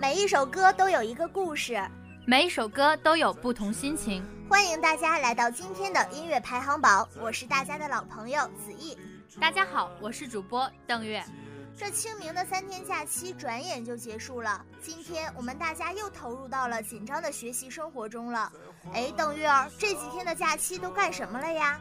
每一首歌都有一个故事，每一首歌都有不同心情。欢迎大家来到今天的音乐排行榜，我是大家的老朋友子毅。大家好，我是主播邓月。这清明的三天假期转眼就结束了，今天我们大家又投入到了紧张的学习生活中了。哎，邓月儿，这几天的假期都干什么了呀？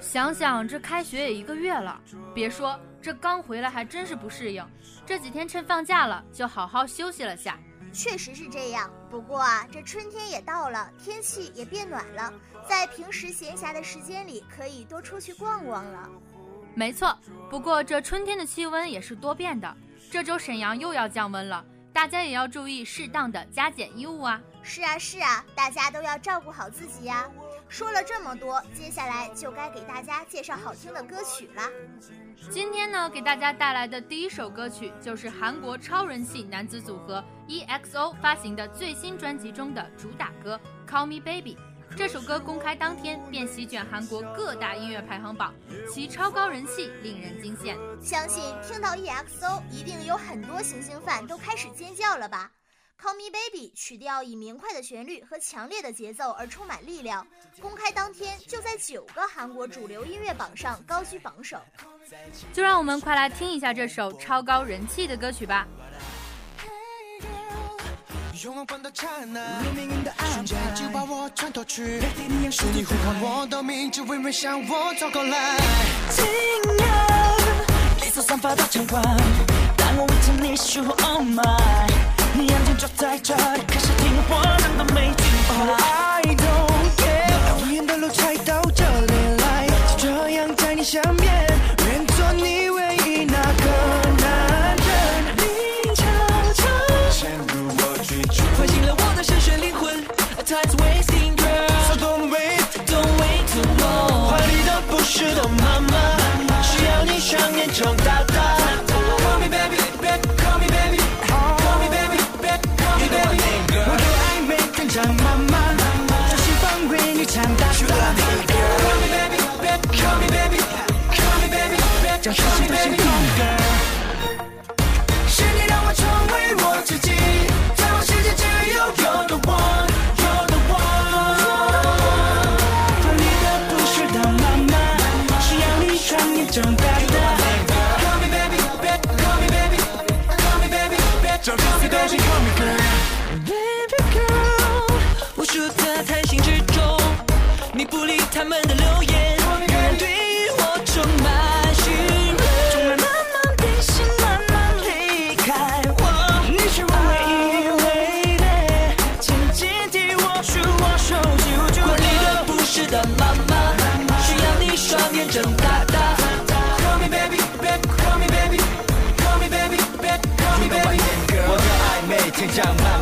想想这开学也一个月了，别说这刚回来还真是不适应。这几天趁放假了，就好好休息了下。确实是这样，不过啊，这春天也到了，天气也变暖了，在平时闲暇的时间里，可以多出去逛逛了。没错，不过这春天的气温也是多变的。这周沈阳又要降温了，大家也要注意适当的加减衣物啊。是啊，是啊，大家都要照顾好自己呀。说了这么多，接下来就该给大家介绍好听的歌曲了。今天呢，给大家带来的第一首歌曲就是韩国超人气男子组合 EXO 发行的最新专辑中的主打歌《Call Me Baby》。这首歌公开当天便席卷韩国各大音乐排行榜，其超高人气令人惊羡。相信听到 EXO，一定有很多行星饭都开始尖叫了吧？Call Me Baby 曲调以明快的旋律和强烈的节奏而充满力量，公开当天就在九个韩国主流音乐榜上高居榜首。就让我们快来听一下这首超高人气的歌曲吧。的就把我穿透去。是你呼唤我的名字，微微向我走过来。惊讶，你所散发的强光，当我吻着你说 Oh my，你眼睛就在这里，开始听我唱的每句话。I don't care，讨厌的路才到这里来，就这样在你身边，愿做你唯一那个男人。你悄悄潜入我居住，唤醒了我的深邃灵魂。A time's wasting girl，So don't wait，don't wait too long，怀里的不是都满满。讲吧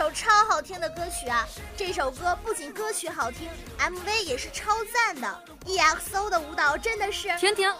首超好听的歌曲啊！这首歌不仅歌曲好听，MV 也是超赞的。EXO 的舞蹈真的是……停停，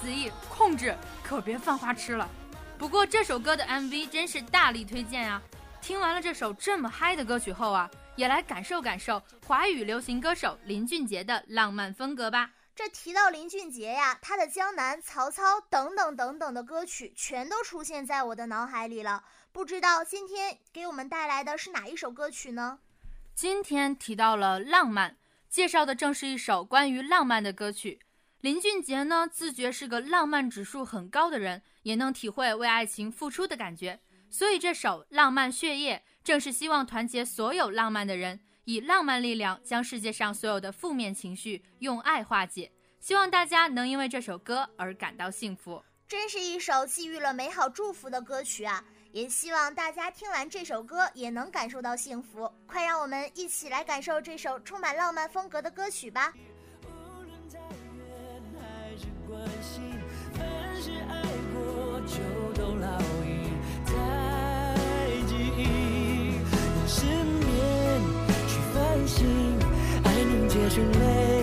子毅控制，可别犯花痴了。不过这首歌的 MV 真是大力推荐啊！听完了这首这么嗨的歌曲后啊，也来感受感受华语流行歌手林俊杰的浪漫风格吧。这提到林俊杰呀，他的《江南》《曹操》等等等等的歌曲，全都出现在我的脑海里了。不知道今天给我们带来的是哪一首歌曲呢？今天提到了浪漫，介绍的正是一首关于浪漫的歌曲。林俊杰呢，自觉是个浪漫指数很高的人，也能体会为爱情付出的感觉。所以这首《浪漫血液》正是希望团结所有浪漫的人。以浪漫力量将世界上所有的负面情绪用爱化解，希望大家能因为这首歌而感到幸福。真是一首寄予了美好祝福的歌曲啊！也希望大家听完这首歌也能感受到幸福。快让我们一起来感受这首充满浪漫风格的歌曲吧！无论再远还是关心，凡是爱过就都烙印在记忆，是。心，爱凝结成泪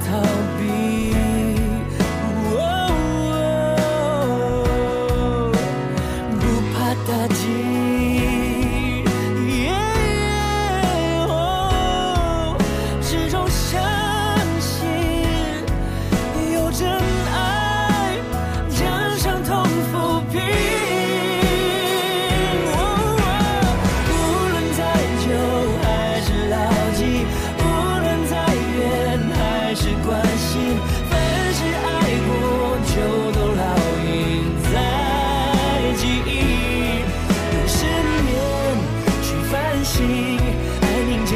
逃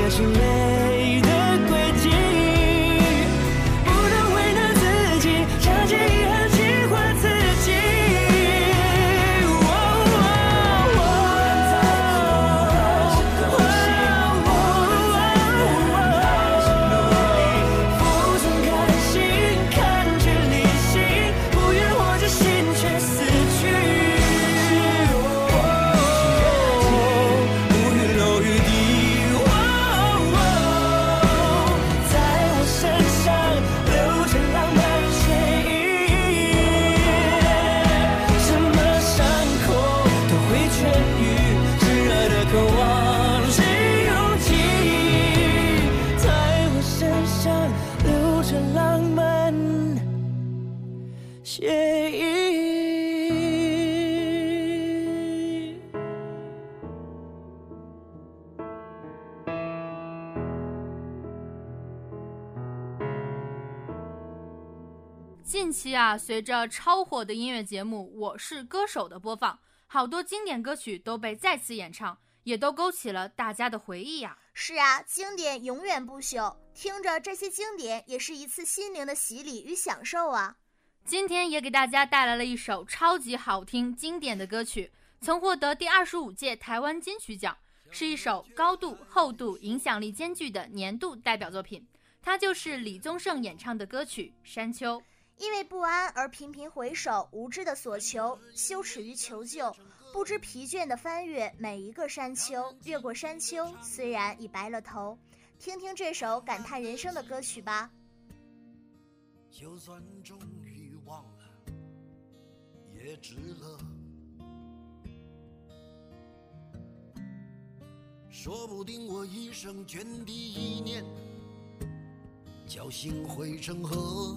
爱情没期啊，随着超火的音乐节目《我是歌手》的播放，好多经典歌曲都被再次演唱，也都勾起了大家的回忆呀。是啊，经典永远不朽，听着这些经典也是一次心灵的洗礼与享受啊。今天也给大家带来了一首超级好听、经典的歌曲，曾获得第二十五届台湾金曲奖，是一首高度、厚度、影响力兼具的年度代表作品。它就是李宗盛演唱的歌曲《山丘》。因为不安而频频回首，无知的所求，羞耻于求救，不知疲倦地翻越每一个山丘，越过山丘，虽然已白了头。听听这首感叹人生的歌曲吧。就算终于忘了，也值了。说不定我一生涓滴一念，侥幸汇成河。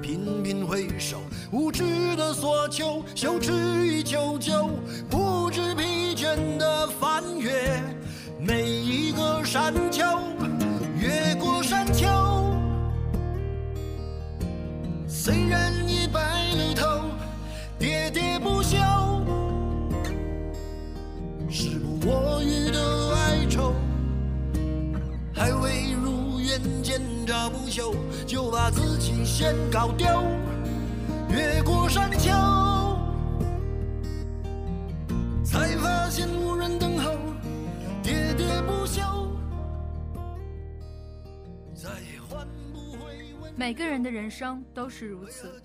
频频回首，无知的索求，羞耻与求救，不知疲倦的翻越每一个山丘，越过山丘。虽然就把自己先搞丢。越过山丘，才发现无人等候，喋喋不休，再也换不回每个人的人生都是如此，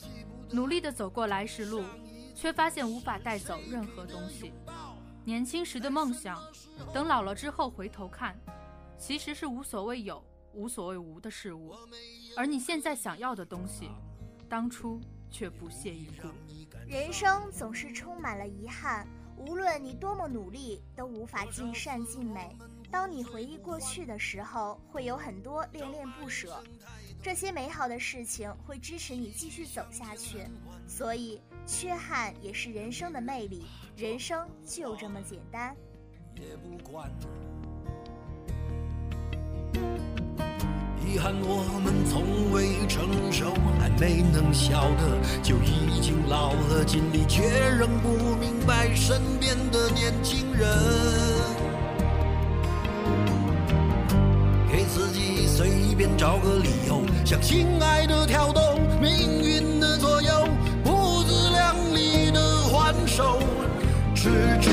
努力的走过来时路，却发现无法带走任何东西。年轻时的梦想，等老了之后回头看，其实是无所谓有、无所谓无的事物；而你现在想要的东西，当初却不屑一顾。人生总是充满了遗憾，无论你多么努力，都无法尽善尽美。当你回忆过去的时候，会有很多恋恋不舍。这些美好的事情会支持你继续走下去，所以缺憾也是人生的魅力。人生就这么简单。也不管。遗憾我们从未成熟，还没能晓得，就已经老了，尽力却仍不明白身边的年轻人。给自己随便找个理由，向心爱的挑逗，命运的左右，不自量力的还手，直至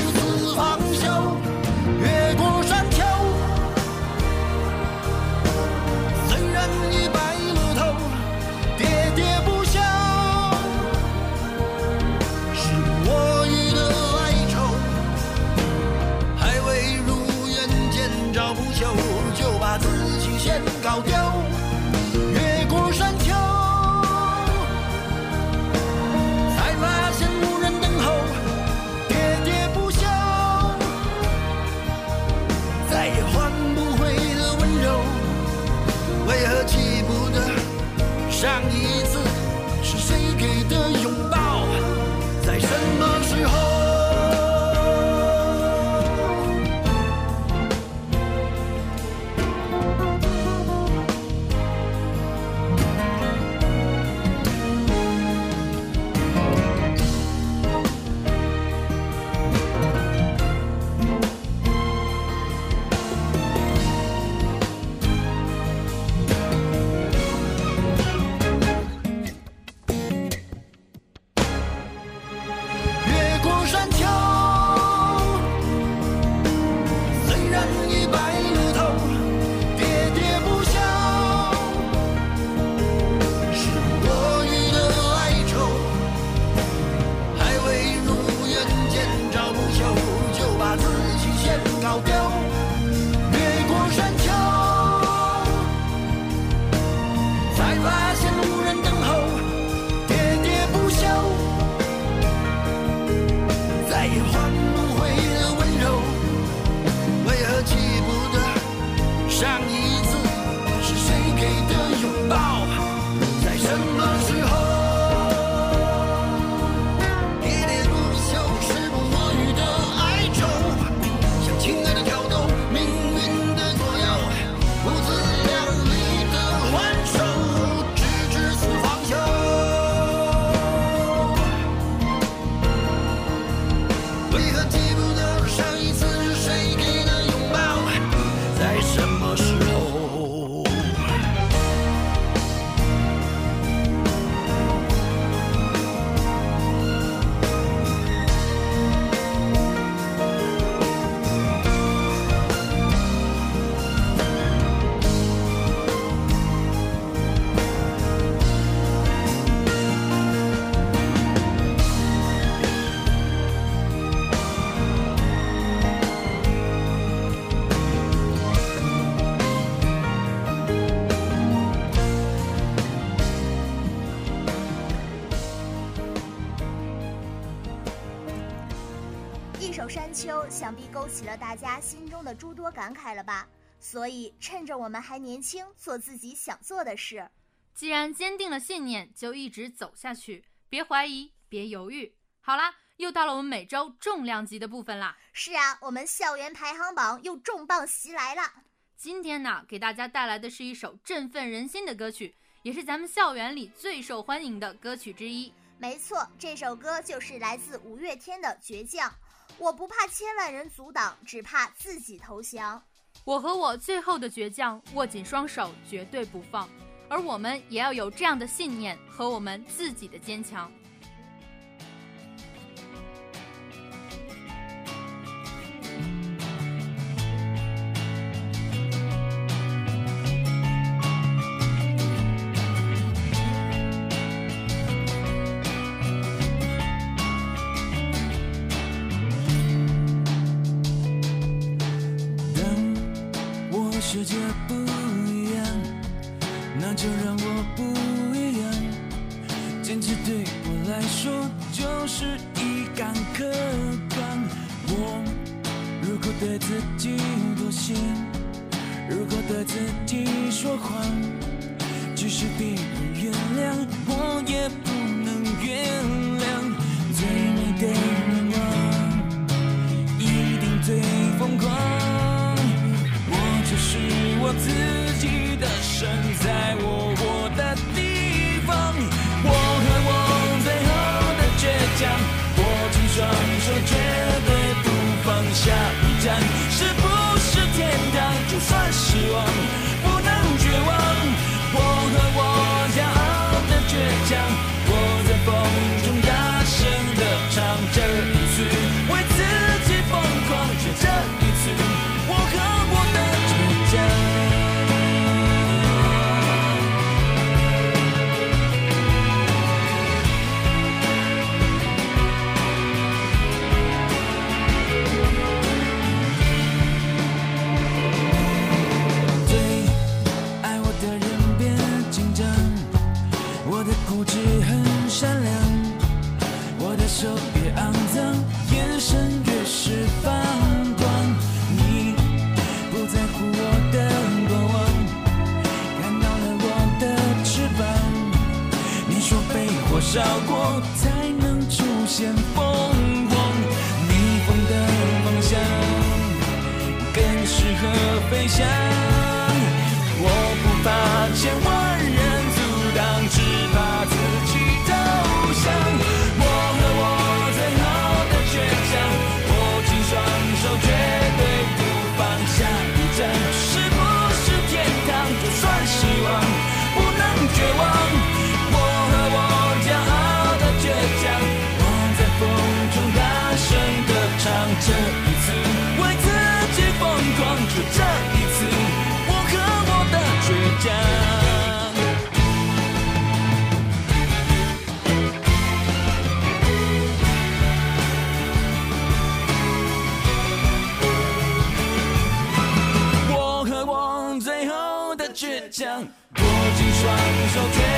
想必勾起了大家心中的诸多感慨了吧？所以趁着我们还年轻，做自己想做的事。既然坚定了信念，就一直走下去，别怀疑，别犹豫。好啦，又到了我们每周重量级的部分啦。是啊，我们校园排行榜又重磅袭来了。今天呢，给大家带来的是一首振奋人心的歌曲，也是咱们校园里最受欢迎的歌曲之一。没错，这首歌就是来自五月天的《倔强》。我不怕千万人阻挡，只怕自己投降。我和我最后的倔强，握紧双手，绝对不放。而我们也要有这样的信念和我们自己的坚强。to 你说。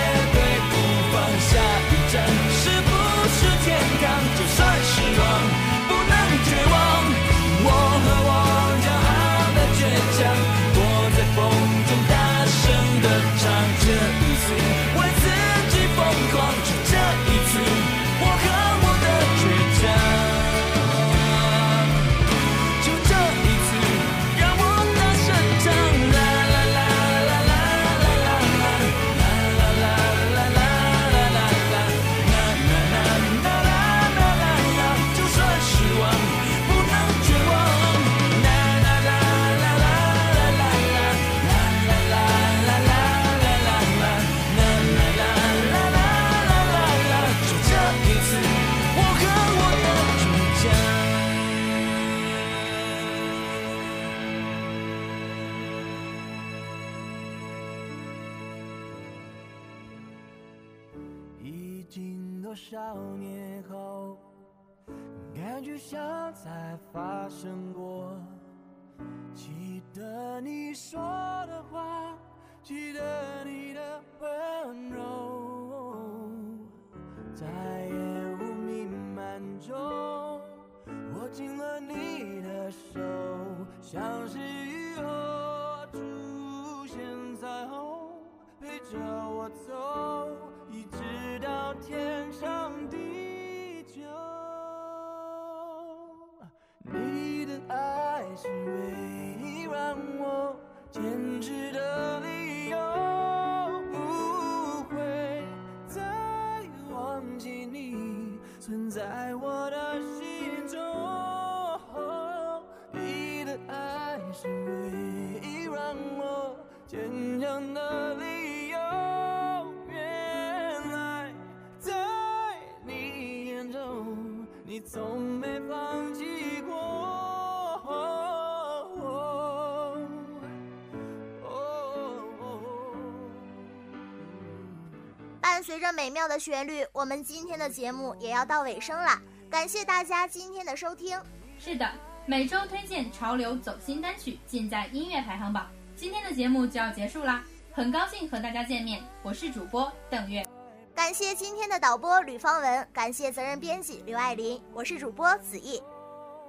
多少年后，感觉像才发生过。记得你说的话，记得你的温柔，在烟雾弥漫中，握紧了你的手。像是雨后出现彩虹，陪着我走，直到天长地久。你的爱是唯一让我坚持的从没放弃过。伴随着美妙的旋律，我们今天的节目也要到尾声了。感谢大家今天的收听。是的，每周推荐潮流走心单曲，尽在音乐排行榜。今天的节目就要结束啦，很高兴和大家见面，我是主播邓月。感谢今天的导播吕方文，感谢责任编辑刘爱林，我是主播子毅，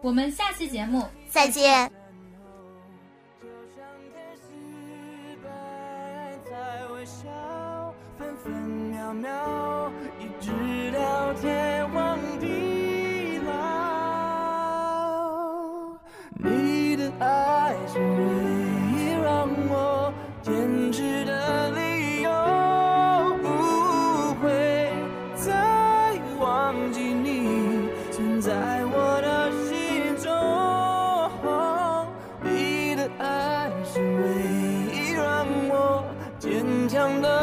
我们下期节目再见。就像天使般在微笑，分分秒秒，一直到天荒地坚强的